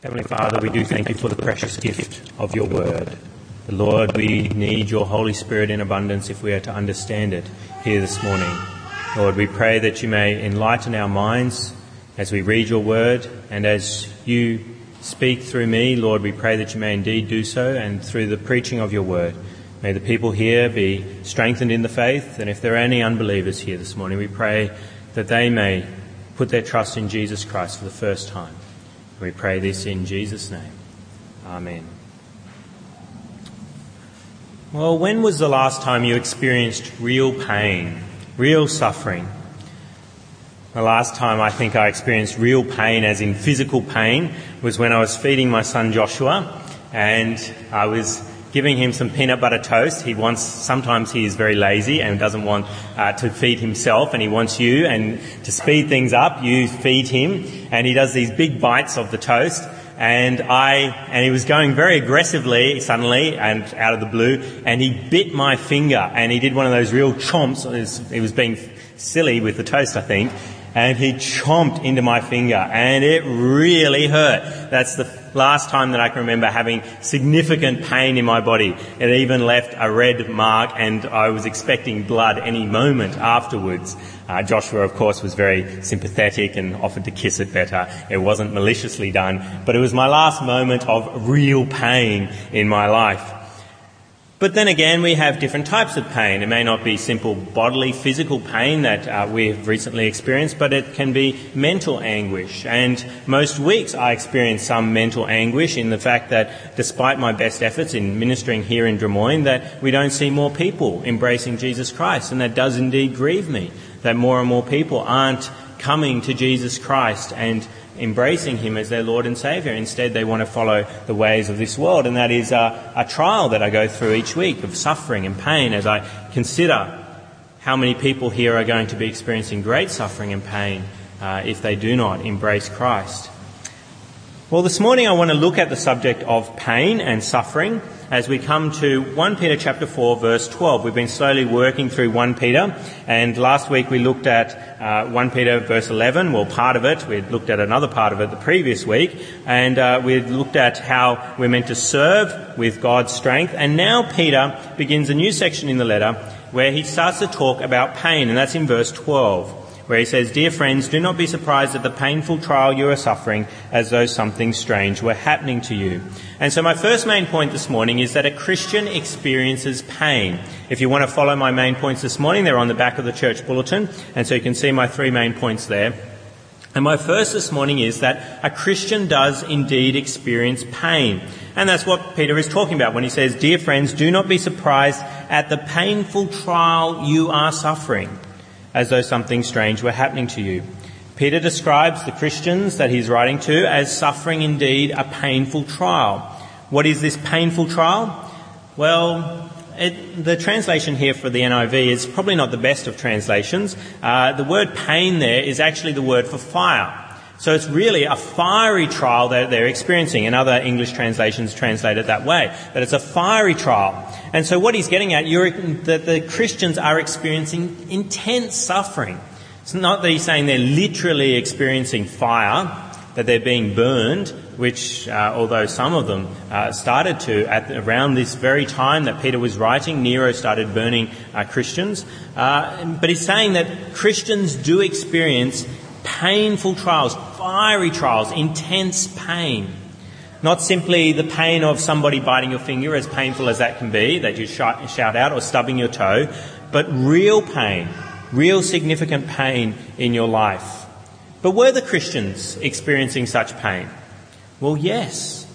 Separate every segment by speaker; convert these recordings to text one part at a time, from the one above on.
Speaker 1: Heavenly Father, we do thank you for the precious gift of your word. Lord, we need your Holy Spirit in abundance if we are to understand it here this morning. Lord, we pray that you may enlighten our minds as we read your word and as you speak through me, Lord, we pray that you may indeed do so and through the preaching of your word. May the people here be strengthened in the faith, and if there are any unbelievers here this morning, we pray that they may put their trust in Jesus Christ for the first time. We pray this in Jesus' name. Amen. Well, when was the last time you experienced real pain, real suffering? The last time I think I experienced real pain, as in physical pain, was when I was feeding my son Joshua, and I was giving him some peanut butter toast. He wants, sometimes he is very lazy and doesn't want uh, to feed himself and he wants you and to speed things up, you feed him and he does these big bites of the toast and I, and he was going very aggressively suddenly and out of the blue and he bit my finger and he did one of those real chomps. He was being silly with the toast, I think and he chomped into my finger and it really hurt. That's the last time that I can remember having significant pain in my body. It even left a red mark and I was expecting blood any moment afterwards. Uh, Joshua, of course, was very sympathetic and offered to kiss it better. It wasn't maliciously done, but it was my last moment of real pain in my life. But then again, we have different types of pain. It may not be simple bodily, physical pain that uh, we've recently experienced, but it can be mental anguish. And most weeks I experience some mental anguish in the fact that despite my best efforts in ministering here in Drummoyne, that we don't see more people embracing Jesus Christ. And that does indeed grieve me, that more and more people aren't coming to Jesus Christ and embracing Him as their Lord and Saviour. Instead, they want to follow the ways of this world, and that is a, a trial that I go through each week of suffering and pain as I consider how many people here are going to be experiencing great suffering and pain uh, if they do not embrace Christ. Well, this morning I want to look at the subject of pain and suffering as we come to 1 Peter chapter 4 verse 12. We've been slowly working through 1 Peter and last week we looked at uh, 1 Peter verse 11, well part of it. We'd looked at another part of it the previous week and uh, we looked at how we're meant to serve with God's strength and now Peter begins a new section in the letter where he starts to talk about pain and that's in verse 12 where he says, Dear friends, do not be surprised at the painful trial you are suffering as though something strange were happening to you. And so my first main point this morning is that a Christian experiences pain. If you want to follow my main points this morning, they're on the back of the church bulletin, and so you can see my three main points there. And my first this morning is that a Christian does indeed experience pain. And that's what Peter is talking about when he says, Dear friends, do not be surprised at the painful trial you are suffering as though something strange were happening to you. Peter describes the Christians that he's writing to as suffering indeed a painful trial. What is this painful trial? Well, it, the translation here for the NIV is probably not the best of translations. Uh, the word pain there is actually the word for fire. So it's really a fiery trial that they're experiencing, and other English translations translate it that way. That it's a fiery trial. And so what he's getting at, that the Christians are experiencing intense suffering. It's not that he's saying they're literally experiencing fire, that they're being burned, which, uh, although some of them uh, started to, at around this very time that Peter was writing, Nero started burning uh, Christians. Uh, but he's saying that Christians do experience painful trials, fiery trials, intense pain. Not simply the pain of somebody biting your finger, as painful as that can be, that you shout, out, or stubbing your toe, but real pain, real significant pain in your life. But were the Christians experiencing such pain? Well, yes.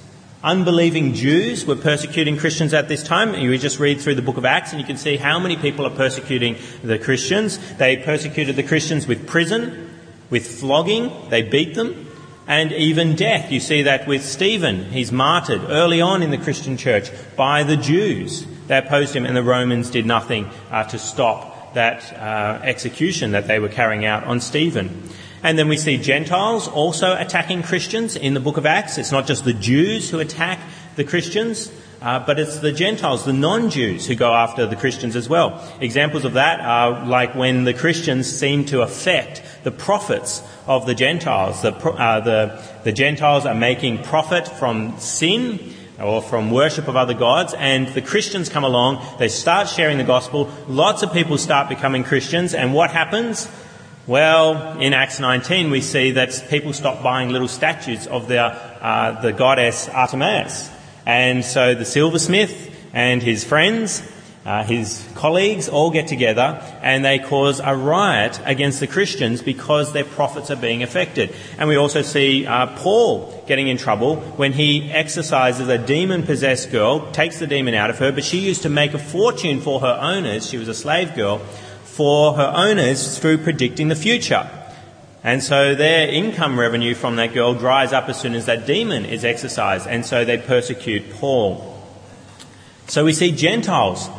Speaker 1: Unbelieving Jews were persecuting Christians at this time. You just read through the book of Acts and you can see how many people are persecuting the Christians. They persecuted the Christians with prison, with flogging, they beat them and even death. You see that with Stephen. He's martyred early on in the Christian church by the Jews. They opposed him, and the Romans did nothing uh, to stop that uh, execution that they were carrying out on Stephen. And then we see Gentiles also attacking Christians in the book of Acts. It's not just the Jews who attack the Christians. Uh, but it's the Gentiles, the non-Jews, who go after the Christians as well. Examples of that are like when the Christians seem to affect the profits of the Gentiles. The, uh, the, the Gentiles are making profit from sin or from worship of other gods, and the Christians come along, they start sharing the gospel, lots of people start becoming Christians, and what happens? Well, in Acts 19, we see that people stop buying little statues of the, uh, the goddess Artemis. And so the silversmith and his friends, uh, his colleagues, all get together and they cause a riot against the Christians because their profits are being affected. And we also see uh, Paul getting in trouble when he exorcises a demon possessed girl, takes the demon out of her, but she used to make a fortune for her owners. She was a slave girl for her owners through predicting the future. And so their income revenue from that girl dries up as soon as that demon is exorcised, and so they persecute Paul. So we see Gentiles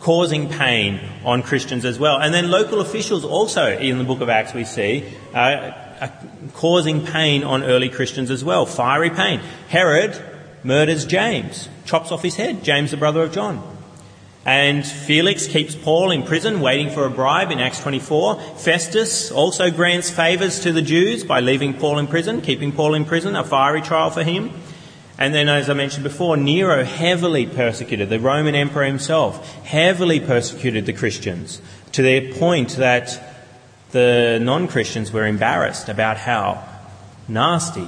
Speaker 1: causing pain on Christians as well. And then local officials also, in the book of Acts, we see, uh, uh, causing pain on early Christians as well. Fiery pain. Herod murders James, chops off his head, James, the brother of John. And Felix keeps Paul in prison, waiting for a bribe in Acts 24. Festus also grants favours to the Jews by leaving Paul in prison, keeping Paul in prison, a fiery trial for him. And then, as I mentioned before, Nero heavily persecuted, the Roman emperor himself, heavily persecuted the Christians to the point that the non Christians were embarrassed about how nasty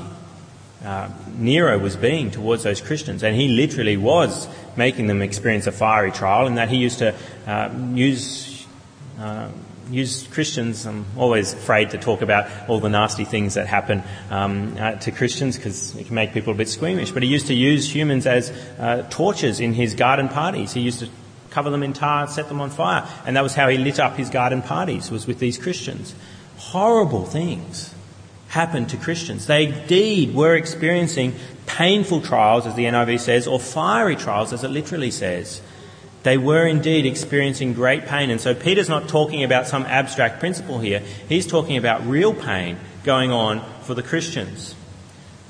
Speaker 1: uh, Nero was being towards those Christians. And he literally was making them experience a fiery trial, in that he used to uh, use. Uh, use Christians. I'm always afraid to talk about all the nasty things that happen um, uh, to Christians because it can make people a bit squeamish. But he used to use humans as uh, torches in his garden parties. He used to cover them in tar, set them on fire, and that was how he lit up his garden parties. Was with these Christians. Horrible things happened to Christians. They indeed were experiencing painful trials, as the NIV says, or fiery trials, as it literally says. They were indeed experiencing great pain. And so Peter's not talking about some abstract principle here. He's talking about real pain going on for the Christians.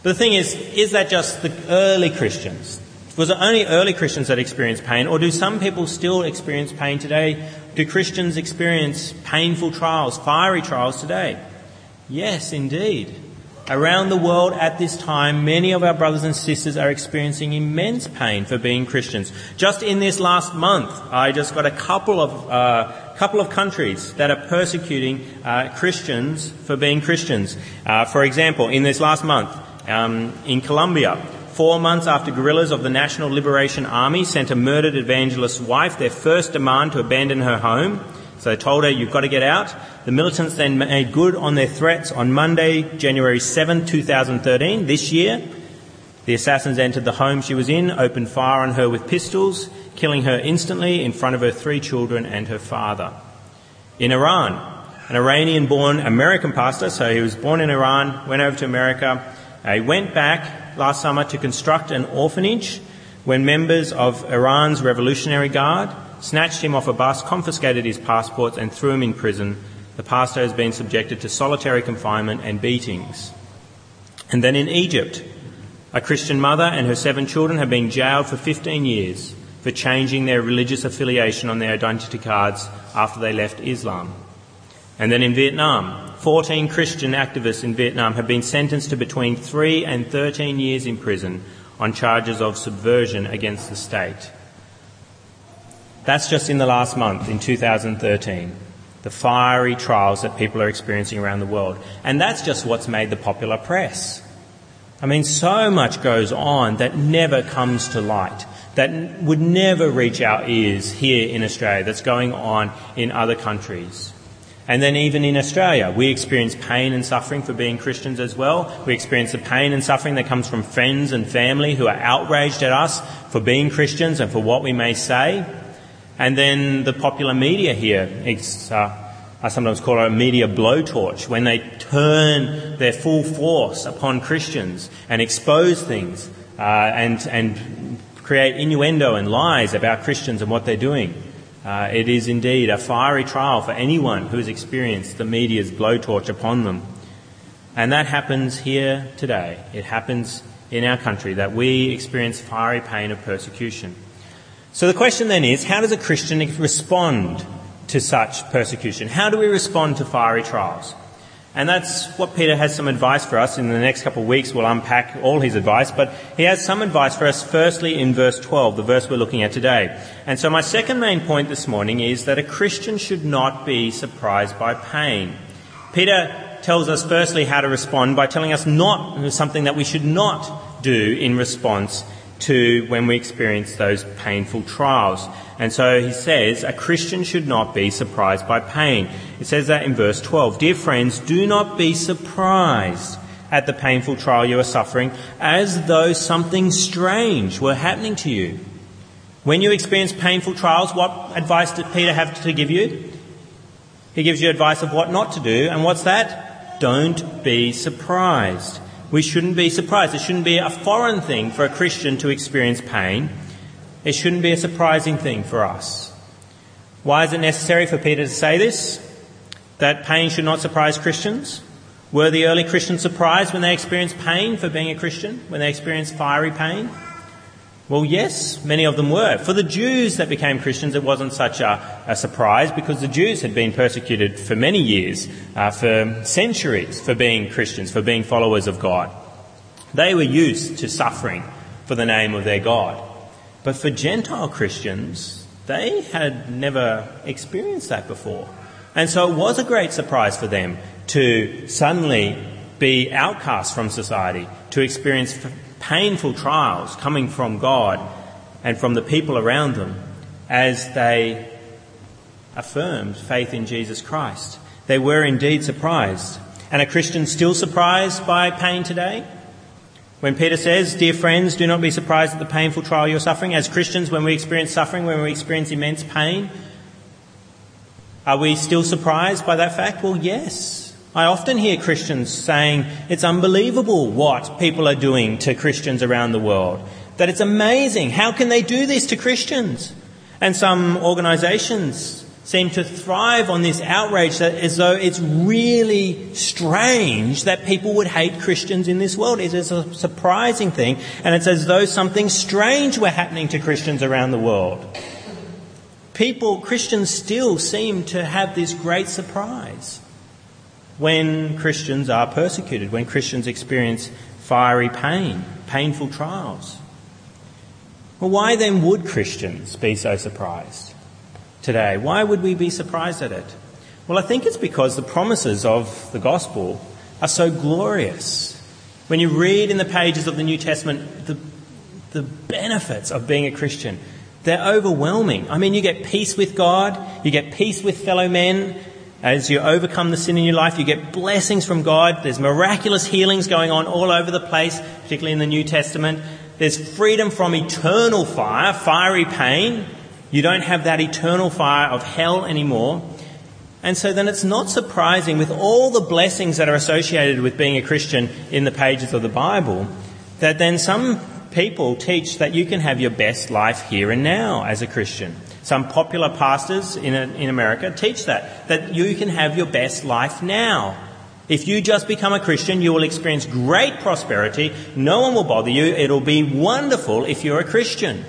Speaker 1: But the thing is, is that just the early Christians? Was it only early Christians that experienced pain, or do some people still experience pain today? Do Christians experience painful trials, fiery trials today? Yes, indeed. Around the world at this time, many of our brothers and sisters are experiencing immense pain for being Christians. Just in this last month, I just got a couple of uh, couple of countries that are persecuting uh, Christians for being Christians. Uh, for example, in this last month, um, in Colombia, four months after guerrillas of the National Liberation Army sent a murdered evangelist's wife their first demand to abandon her home, so they told her, You've got to get out. The militants then made good on their threats on Monday, January 7, 2013, this year. The assassins entered the home she was in, opened fire on her with pistols, killing her instantly in front of her three children and her father. In Iran, an Iranian born American pastor, so he was born in Iran, went over to America. Uh, he went back last summer to construct an orphanage when members of Iran's Revolutionary Guard snatched him off a bus, confiscated his passports, and threw him in prison. The pastor has been subjected to solitary confinement and beatings. And then in Egypt, a Christian mother and her seven children have been jailed for 15 years for changing their religious affiliation on their identity cards after they left Islam. And then in Vietnam, 14 Christian activists in Vietnam have been sentenced to between 3 and 13 years in prison on charges of subversion against the state. That's just in the last month, in 2013. The fiery trials that people are experiencing around the world. And that's just what's made the popular press. I mean, so much goes on that never comes to light, that would never reach our ears here in Australia, that's going on in other countries. And then even in Australia, we experience pain and suffering for being Christians as well. We experience the pain and suffering that comes from friends and family who are outraged at us for being Christians and for what we may say. And then the popular media here, uh, I sometimes call it a media blowtorch, when they turn their full force upon Christians and expose things uh, and, and create innuendo and lies about Christians and what they're doing. Uh, it is indeed a fiery trial for anyone who has experienced the media's blowtorch upon them. And that happens here today. It happens in our country that we experience fiery pain of persecution. So the question then is, how does a Christian respond to such persecution? How do we respond to fiery trials? And that's what Peter has some advice for us. In the next couple of weeks, we'll unpack all his advice, but he has some advice for us, firstly in verse 12, the verse we're looking at today. And so my second main point this morning is that a Christian should not be surprised by pain. Peter tells us firstly how to respond by telling us not something that we should not do in response to when we experience those painful trials. And so he says, a Christian should not be surprised by pain. It says that in verse 12. Dear friends, do not be surprised at the painful trial you are suffering as though something strange were happening to you. When you experience painful trials, what advice did Peter have to give you? He gives you advice of what not to do, and what's that? Don't be surprised. We shouldn't be surprised. It shouldn't be a foreign thing for a Christian to experience pain. It shouldn't be a surprising thing for us. Why is it necessary for Peter to say this? That pain should not surprise Christians? Were the early Christians surprised when they experienced pain for being a Christian? When they experienced fiery pain? Well, yes, many of them were. For the Jews that became Christians, it wasn't such a, a surprise because the Jews had been persecuted for many years, uh, for centuries, for being Christians, for being followers of God. They were used to suffering for the name of their God. But for Gentile Christians, they had never experienced that before. And so it was a great surprise for them to suddenly be outcast from society, to experience painful trials coming from God and from the people around them as they affirmed faith in Jesus Christ. They were indeed surprised. And are Christians still surprised by pain today? When Peter says, Dear friends, do not be surprised at the painful trial you're suffering. As Christians, when we experience suffering, when we experience immense pain, are we still surprised by that fact? Well, yes. I often hear Christians saying it's unbelievable what people are doing to Christians around the world. That it's amazing. How can they do this to Christians? And some organisations seem to thrive on this outrage that as though it's really strange that people would hate Christians in this world. It is a surprising thing, and it's as though something strange were happening to Christians around the world. People, Christians still seem to have this great surprise when Christians are persecuted, when Christians experience fiery pain, painful trials. Well, why then would Christians be so surprised today? Why would we be surprised at it? Well, I think it's because the promises of the gospel are so glorious. When you read in the pages of the New Testament the, the benefits of being a Christian, they're overwhelming. I mean, you get peace with God, you get peace with fellow men, as you overcome the sin in your life, you get blessings from God. There's miraculous healings going on all over the place, particularly in the New Testament. There's freedom from eternal fire, fiery pain. You don't have that eternal fire of hell anymore. And so then it's not surprising with all the blessings that are associated with being a Christian in the pages of the Bible that then some people teach that you can have your best life here and now as a Christian. Some popular pastors in, in America teach that, that you can have your best life now. If you just become a Christian, you will experience great prosperity. No one will bother you. It'll be wonderful if you're a Christian.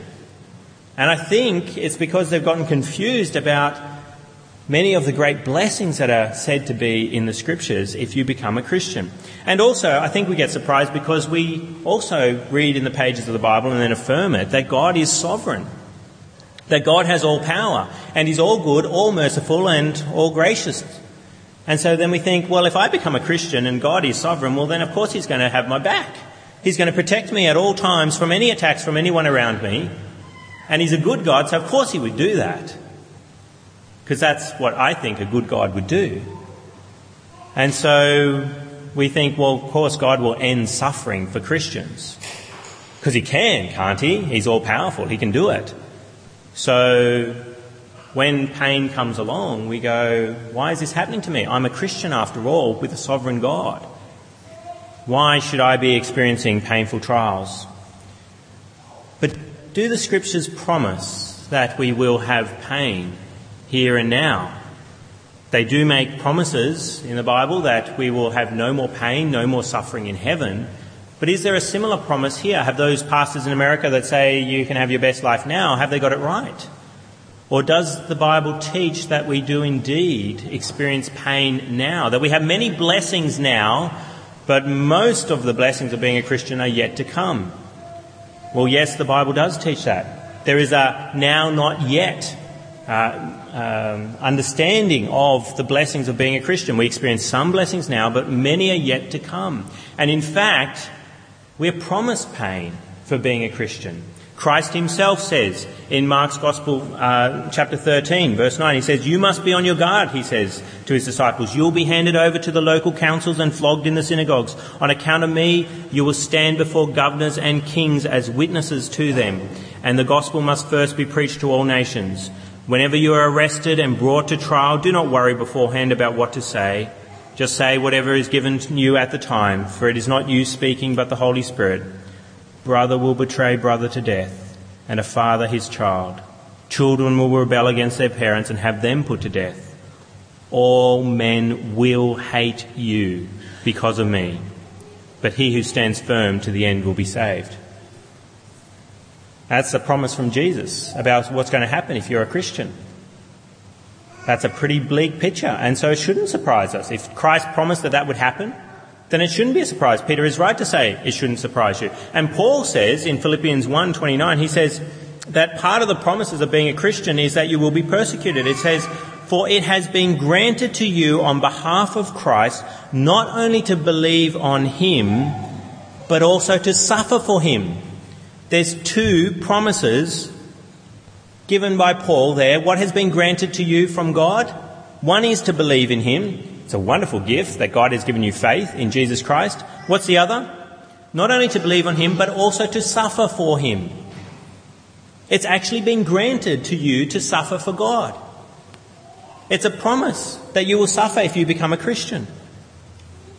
Speaker 1: And I think it's because they've gotten confused about many of the great blessings that are said to be in the scriptures if you become a Christian. And also, I think we get surprised because we also read in the pages of the Bible and then affirm it that God is sovereign that God has all power and He's all good, all merciful, and all gracious. And so then we think, well, if I become a Christian and God is sovereign, well, then of course He's going to have my back. He's going to protect me at all times from any attacks from anyone around me. And He's a good God, so of course He would do that. Because that's what I think a good God would do. And so we think, well, of course God will end suffering for Christians. Because He can, can't He? He's all powerful, He can do it. So when pain comes along, we go, why is this happening to me? I'm a Christian after all with a sovereign God. Why should I be experiencing painful trials? But do the scriptures promise that we will have pain here and now? They do make promises in the Bible that we will have no more pain, no more suffering in heaven. But is there a similar promise here? Have those pastors in America that say you can have your best life now, have they got it right? Or does the Bible teach that we do indeed experience pain now? That we have many blessings now, but most of the blessings of being a Christian are yet to come? Well, yes, the Bible does teach that. There is a now, not yet uh, um, understanding of the blessings of being a Christian. We experience some blessings now, but many are yet to come. And in fact, we're promised pain for being a Christian. Christ himself says in Mark's Gospel, uh, chapter 13, verse 9, he says, You must be on your guard, he says to his disciples. You'll be handed over to the local councils and flogged in the synagogues. On account of me, you will stand before governors and kings as witnesses to them. And the gospel must first be preached to all nations. Whenever you are arrested and brought to trial, do not worry beforehand about what to say. Just say whatever is given to you at the time, for it is not you speaking, but the Holy Spirit. Brother will betray brother to death, and a father his child. Children will rebel against their parents and have them put to death. All men will hate you because of me, but he who stands firm to the end will be saved. That's a promise from Jesus about what's going to happen if you're a Christian. That's a pretty bleak picture, and so it shouldn't surprise us. If Christ promised that that would happen, then it shouldn't be a surprise. Peter is right to say it shouldn't surprise you. And Paul says in Philippians 1:29, he says that part of the promises of being a Christian is that you will be persecuted. It says, "For it has been granted to you on behalf of Christ not only to believe on him, but also to suffer for him." There's two promises given by Paul there, what has been granted to you from God? One is to believe in Him. It's a wonderful gift that God has given you faith in Jesus Christ. What's the other? Not only to believe on Him, but also to suffer for Him. It's actually been granted to you to suffer for God. It's a promise that you will suffer if you become a Christian.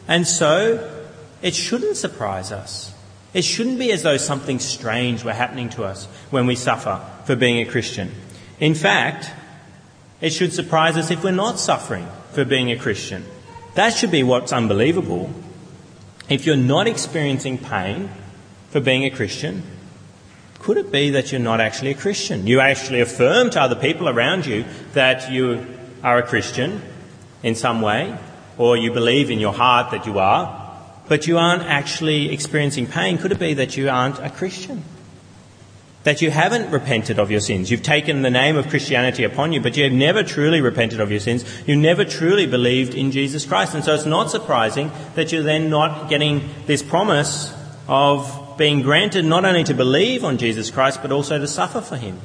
Speaker 1: And so, it shouldn't surprise us. It shouldn't be as though something strange were happening to us when we suffer for being a Christian. In fact, it should surprise us if we're not suffering for being a Christian. That should be what's unbelievable. If you're not experiencing pain for being a Christian, could it be that you're not actually a Christian? You actually affirm to other people around you that you are a Christian in some way, or you believe in your heart that you are, but you aren't actually experiencing pain, could it be that you aren't a Christian? That you haven't repented of your sins. You've taken the name of Christianity upon you, but you have never truly repented of your sins. You've never truly believed in Jesus Christ. And so it's not surprising that you're then not getting this promise of being granted not only to believe on Jesus Christ, but also to suffer for Him.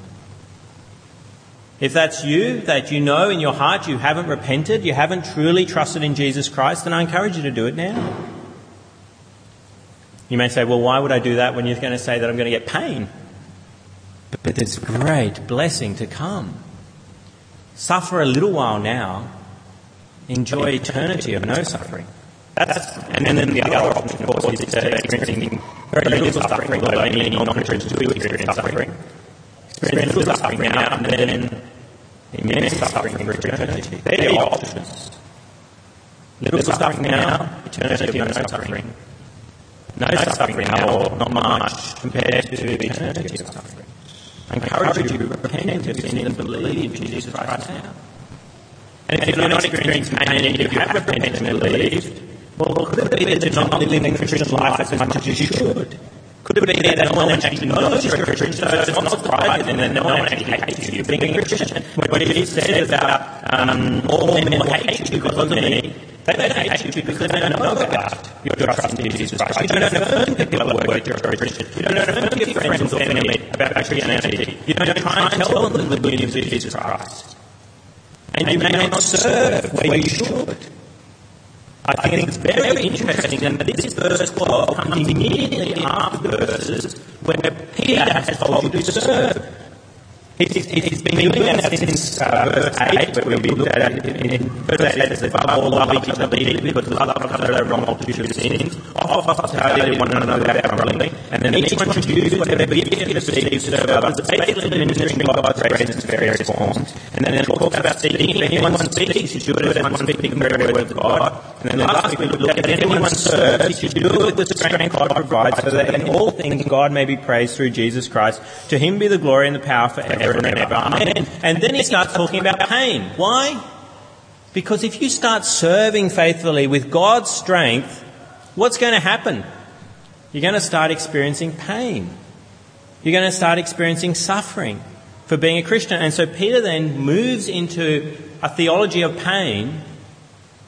Speaker 1: If that's you, that you know in your heart you haven't repented, you haven't truly trusted in Jesus Christ, then I encourage you to do it now. You may say, well, why would I do that when you're going to say that I'm going to get pain? But there's great blessing to come. Suffer a little while now, enjoy eternity of no suffering. That's, and then, then the other option, of course, is experiencing very little suffering, although many non-Christians do experience suffering. Experience little suffering now, and then immense suffering for eternity. They're the options. Little suffering now, eternity of no suffering no suffering at all, not much, compared to the eternity of suffering. I encourage you to repent of sin and believe in Jesus Christ now. And if you're not experiencing pain and you have repented and believed, well, could it be that you're not living the Christian life as much as you should? Could it be that no one actually knows you're a Christian, so it's not surprising that no one actually hates you being a Christian? What it said about um, all men will hate you because of me, hate you because don't know about your trust in Jesus Christ. You don't affirm to people at work you're Christian. You don't affirm your friends or family about Christianity. You don't try and tell them the good news of Jesus Christ. And you may not serve where you should. I think it's very interesting that this is verse 12 comes immediately after verses where Peter has told you to serve. He's, been doing that since uh, verse 8, where we looked at it in, in verse 8, it says, above all, love each other deeply, because love covers over a multitude of sins. Offer hospitality one another without grumbling, and then each one should use whatever gift he receives to serve others, basically ministering God's grace in various forms. And then it talks about speaking. If anyone speaks, he should do it as one speaking the word of God. And then the last week we looked at if anyone serves, he should do it with the strength God provides, so that in all things God may be praised through Jesus Christ. To him be the glory and the power forever Amen. And then he starts talking about pain. Why? Because if you start serving faithfully with God's strength, what's going to happen? You're going to start experiencing pain. You're going to start experiencing suffering for being a Christian. And so Peter then moves into a theology of pain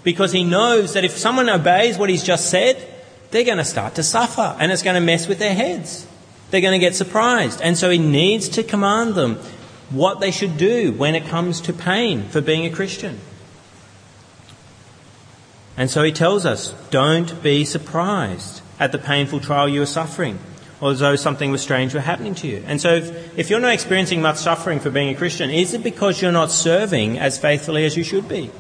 Speaker 1: because he knows that if someone obeys what he's just said, they're going to start to suffer and it's going to mess with their heads. They're going to get surprised. And so he needs to command them what they should do when it comes to pain for being a Christian. And so he tells us, don't be surprised at the painful trial you are suffering, or as though something was strange were happening to you. And so if, if you're not experiencing much suffering for being a Christian, is it because you're not serving as faithfully as you should be?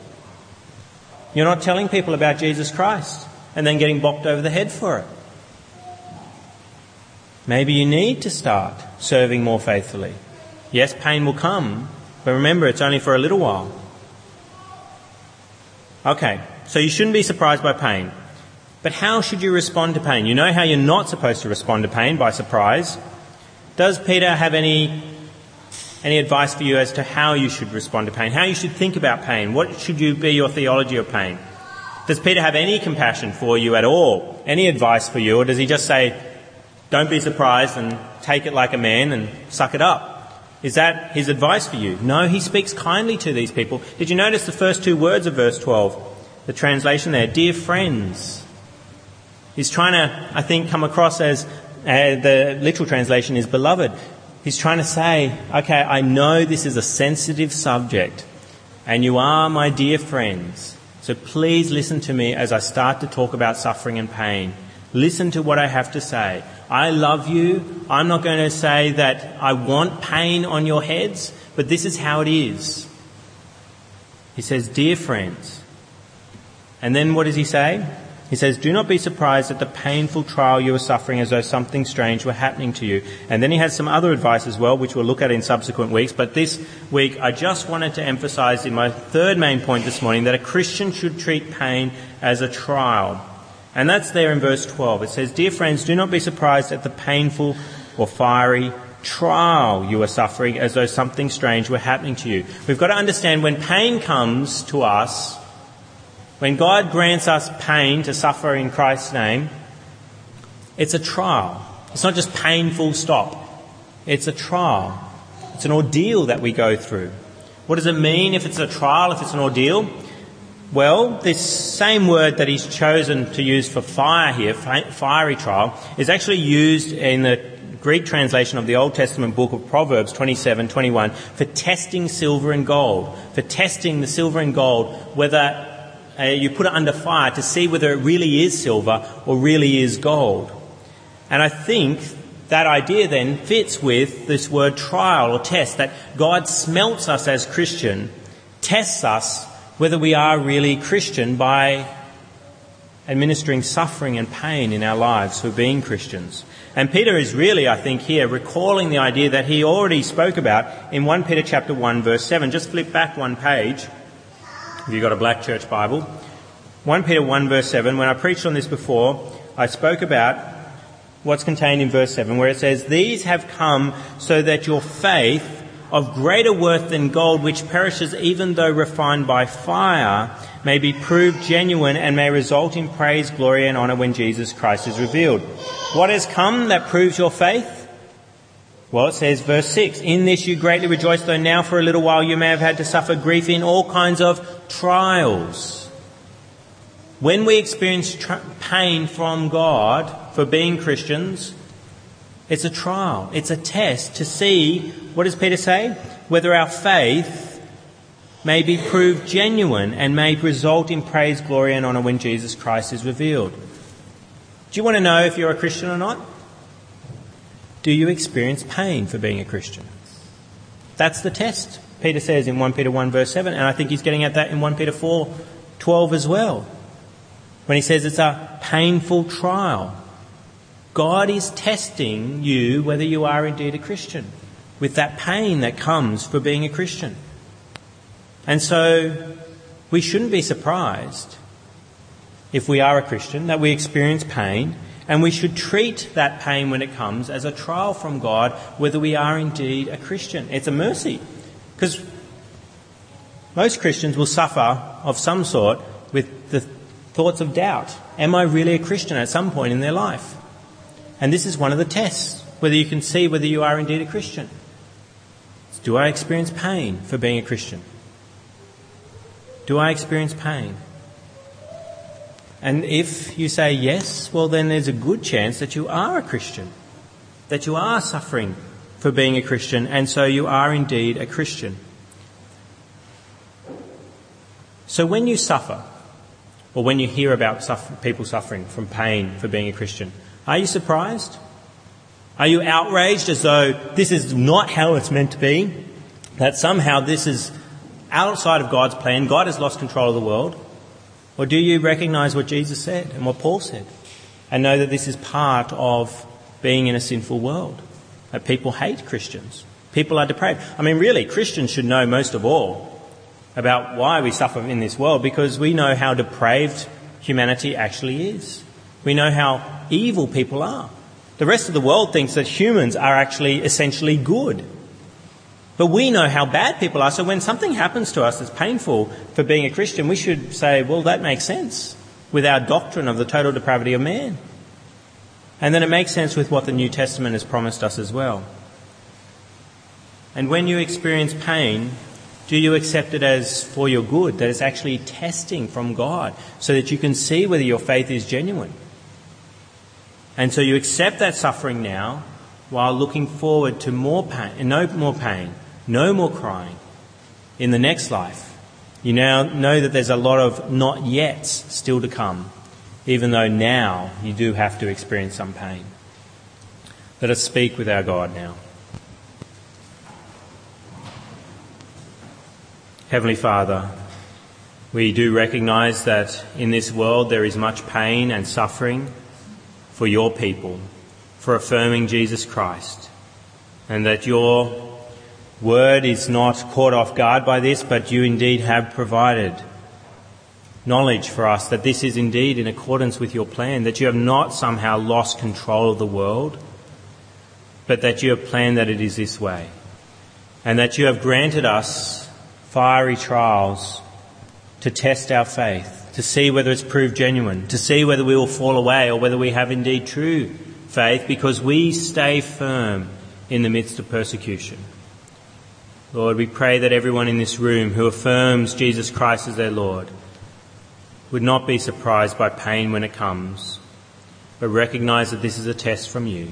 Speaker 1: You're not telling people about Jesus Christ and then getting bopped over the head for it. Maybe you need to start serving more faithfully. Yes, pain will come, but remember, it's only for a little while. Okay, so you shouldn't be surprised by pain. But how should you respond to pain? You know how you're not supposed to respond to pain by surprise. Does Peter have any, any advice for you as to how you should respond to pain? How you should think about pain? What should you be your theology of pain? Does Peter have any compassion for you at all? Any advice for you? Or does he just say, don't be surprised and take it like a man and suck it up? Is that his advice for you? No, he speaks kindly to these people. Did you notice the first two words of verse 12? The translation there, dear friends. He's trying to, I think, come across as uh, the literal translation is beloved. He's trying to say, okay, I know this is a sensitive subject, and you are my dear friends. So please listen to me as I start to talk about suffering and pain. Listen to what I have to say. I love you. I'm not going to say that I want pain on your heads, but this is how it is. He says, Dear friends. And then what does he say? He says, Do not be surprised at the painful trial you are suffering as though something strange were happening to you. And then he has some other advice as well, which we'll look at in subsequent weeks. But this week, I just wanted to emphasize in my third main point this morning that a Christian should treat pain as a trial. And that's there in verse 12. It says, Dear friends, do not be surprised at the painful or fiery trial you are suffering as though something strange were happening to you. We've got to understand when pain comes to us, when God grants us pain to suffer in Christ's name, it's a trial. It's not just painful stop. It's a trial. It's an ordeal that we go through. What does it mean if it's a trial, if it's an ordeal? Well, this same word that he's chosen to use for fire here, fiery trial, is actually used in the Greek translation of the Old Testament book of Proverbs 27, 21 for testing silver and gold, for testing the silver and gold, whether uh, you put it under fire to see whether it really is silver or really is gold. And I think that idea then fits with this word trial or test, that God smelts us as Christian, tests us whether we are really Christian by administering suffering and pain in our lives for being Christians. And Peter is really, I think, here recalling the idea that he already spoke about in 1 Peter chapter 1 verse 7. Just flip back one page if you've got a black church Bible. 1 Peter 1 verse 7. When I preached on this before, I spoke about what's contained in verse 7 where it says, These have come so that your faith of greater worth than gold, which perishes even though refined by fire, may be proved genuine and may result in praise, glory, and honour when Jesus Christ is revealed. What has come that proves your faith? Well, it says, verse 6, In this you greatly rejoice, though now for a little while you may have had to suffer grief in all kinds of trials. When we experience tra- pain from God for being Christians, it's a trial. It's a test to see, what does Peter say? Whether our faith may be proved genuine and may result in praise, glory, and honour when Jesus Christ is revealed. Do you want to know if you're a Christian or not? Do you experience pain for being a Christian? That's the test, Peter says in 1 Peter 1 verse 7, and I think he's getting at that in 1 Peter 4 12 as well. When he says it's a painful trial. God is testing you whether you are indeed a Christian with that pain that comes for being a Christian. And so we shouldn't be surprised if we are a Christian that we experience pain and we should treat that pain when it comes as a trial from God whether we are indeed a Christian. It's a mercy because most Christians will suffer of some sort with the thoughts of doubt. Am I really a Christian at some point in their life? And this is one of the tests, whether you can see whether you are indeed a Christian. Do I experience pain for being a Christian? Do I experience pain? And if you say yes, well, then there's a good chance that you are a Christian, that you are suffering for being a Christian, and so you are indeed a Christian. So when you suffer, or when you hear about suffer- people suffering from pain for being a Christian, are you surprised? Are you outraged as though this is not how it's meant to be? That somehow this is outside of God's plan, God has lost control of the world? Or do you recognize what Jesus said and what Paul said and know that this is part of being in a sinful world? That people hate Christians. People are depraved. I mean, really, Christians should know most of all about why we suffer in this world because we know how depraved humanity actually is. We know how evil people are. The rest of the world thinks that humans are actually essentially good. But we know how bad people are, so when something happens to us that's painful for being a Christian, we should say, well, that makes sense with our doctrine of the total depravity of man. And then it makes sense with what the New Testament has promised us as well. And when you experience pain, do you accept it as for your good, that it's actually testing from God so that you can see whether your faith is genuine? And so you accept that suffering now while looking forward to more pain, no more pain, no more crying in the next life. You now know that there's a lot of not yet still to come, even though now you do have to experience some pain. Let us speak with our God now. Heavenly Father, we do recognize that in this world there is much pain and suffering for your people, for affirming Jesus Christ, and that your word is not caught off guard by this, but you indeed have provided knowledge for us that this is indeed in accordance with your plan, that you have not somehow lost control of the world, but that you have planned that it is this way, and that you have granted us fiery trials to test our faith, to see whether it's proved genuine, to see whether we will fall away or whether we have indeed true faith because we stay firm in the midst of persecution. Lord, we pray that everyone in this room who affirms Jesus Christ as their Lord would not be surprised by pain when it comes, but recognize that this is a test from you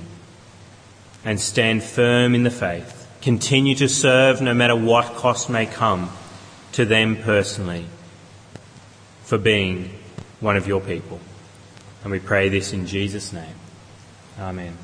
Speaker 1: and stand firm in the faith. Continue to serve no matter what cost may come to them personally for being one of your people. And we pray this in Jesus' name. Amen.